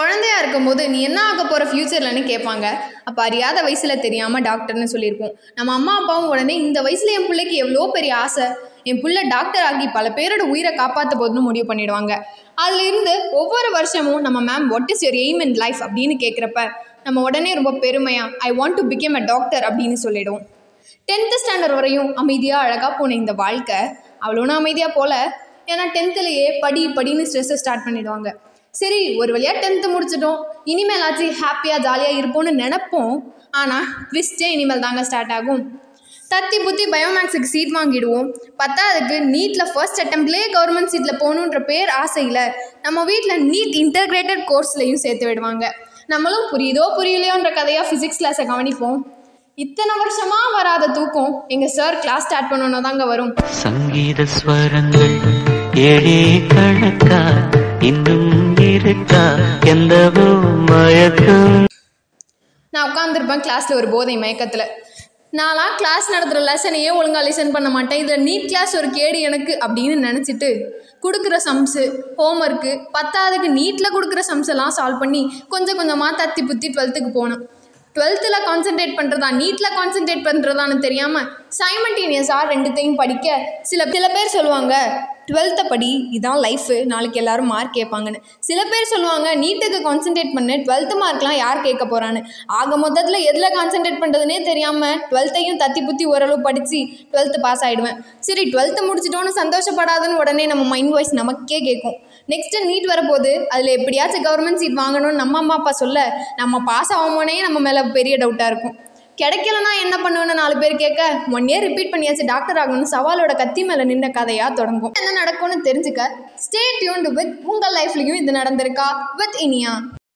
குழந்தையா இருக்கும்போது நீ என்ன ஆக போகிற ஃப்யூச்சர்லன்னு கேட்பாங்க. அப்போ அறியாத வயசில் தெரியாமல் டாக்டர்னு சொல்லியிருப்போம். நம்ம அம்மா அப்பாவும் உடனே இந்த வயசில் என் பிள்ளைக்கு எவ்வளோ பெரிய ஆசை? என் பிள்ளை டாக்டர் ஆகி பல பேரோட உயிரை காப்பாற்ற போதுன்னு முடிவு பண்ணிடுவாங்க. அதுலேருந்து ஒவ்வொரு வருஷமும் நம்ம ma'am what is your aim in life அப்படின்னு கேட்குறப்ப நம்ம உடனே ரொம்ப பெருமையாக I want to become a doctor அப்படின்னு சொல்லிடுவோம். டென்த்து ஸ்டாண்டர்ட் வரையும் அமைதியாக அழகாக போன இந்த வாழ்க்கை அவ்வளோன்னு அமைதியாக போகல ஏன்னா டென்த்துலேயே படி படின்னு ஸ்ட்ரெஸ்ஸை ஸ்டார்ட் பண்ணிடுவாங்க. சரி ஒரு வழியாக டென்த்து முடிச்சிட்டோம். இனிமேலாச்சும் ஹாப்பியாக ஜாலியாக இருப்போம்னு நினப்போம். ஆனால் ட்விஸ்டே இனிமேல் தாங்க ஸ்டார்ட் ஆகும். தத்தி புத்தி பயோமேக்ஸுக்கு சீட் வாங்கிடுவோம். பத்தாவதுக்கு நீட்டில் ஃபர்ஸ்ட் அட்டம்ப்ட்லேயே கவர்மெண்ட் சீட்டில் போகணுன்ற பேர் ஆசையில் நம்ம வீட்டில் நீட் இன்டர்கிரேட்டட் கோர்ஸ்லையும் சேர்த்து விடுவாங்க. நம்மளும் புரியுதோ புரியலையோன்ற கதையாக ஃபிசிக்ஸ் கிளாஸை கவனிப்போம். இத்தனை வருஷமா வராத தூக்கம் எங்கள் சார் கிளாஸ் ஸ்டார்ட் பண்ணணும் தாங்க வரும். சங்கீத ஸ்வரங்கள் ஏழே கணக்கா இன்னும் இருக்கா மயக்கம் நான் உட்காந்துருப்பேன் கிளாஸில் ஒரு போதை மயக்கத்தில். நான்லாம் கிளாஸ் நடத்துகிற லெசனையே ஒழுங்காக லிசன் பண்ண மாட்டேன். இதில் நீட் கிளாஸ் ஒரு கேடு எனக்கு அப்படின்னு நினச்சிட்டு கொடுக்குற சம்ஸு ஹோம்ஒர்க்கு பத்தாவதுக்கு நீட்டில் கொடுக்குற சம்ஸெல்லாம் சால்வ் பண்ணி கொஞ்சம் கொஞ்சமாக தத்தி புத்தி டுவெல்த்துக்கு போனேன் டுவெல்த்தில் கான்சென்ட்ரேட் பண்ணுறதா நீட்டில் கான்சென்ட்ரேட் பண்ணுறதான்னு தெரியாமல் சைமல்டேனியஸாக ரெண்டுத்தையும் படிக்க சில சில பேர் சொல்லுவாங்க டுவெல்த்தை படி இதான் லைஃபு நாளைக்கு எல்லாரும் மார்க் கேட்பாங்கன்னு. சில பேர் சொல்லுவாங்க நீட்டுக்கு கான்சென்ட்ரேட் பண்ணு. டுவெல்த்து மார்க்லாம் யார் கேட்க போகிறான்னு ஆக மொத்தத்தில் எதில் கான்சென்ட்ரேட் பண்ணுறதுனே தெரியாமல் டுவெல்த்தையும் தத்தி புத்தி ஓரளவு படித்து டுவெல்த்து பாஸ் ஆகிடுவேன் சரி டுவெல்த்து முடிச்சிட்டோன்னு சந்தோஷப்படாதுன்னு உடனே நம்ம மைண்ட் வாய்ஸ் நமக்கே கேட்கும். நெக்ஸ்ட்டு நீட் வரப்போகுது. அதில் எப்படியாச்சும் கவர்மெண்ட் சீட் வாங்கணும்னு நம்ம அம்மா அப்பா சொல்ல நம்ம பாஸ் ஆகுமோனே நம்ம மேலே பெரிய டவுட்டாக இருக்கும். கிடைக்கலனா என்ன பண்ணுவேன்னு நாலு பேர் கேட்க ஒன் இயர் ரிப்பீட் பண்ணியாச்சு டாக்டர் ஆகணும்னு சவாலோட கத்தி மேலே நின்ற கதையாக தொடங்கும். என்ன நடக்கும்னு தெரிஞ்சுக்க ஸ்டே டியூன்டு வித் உங்கள் லைஃப்லையும் இது நடந்திருக்கா வித் இனியா.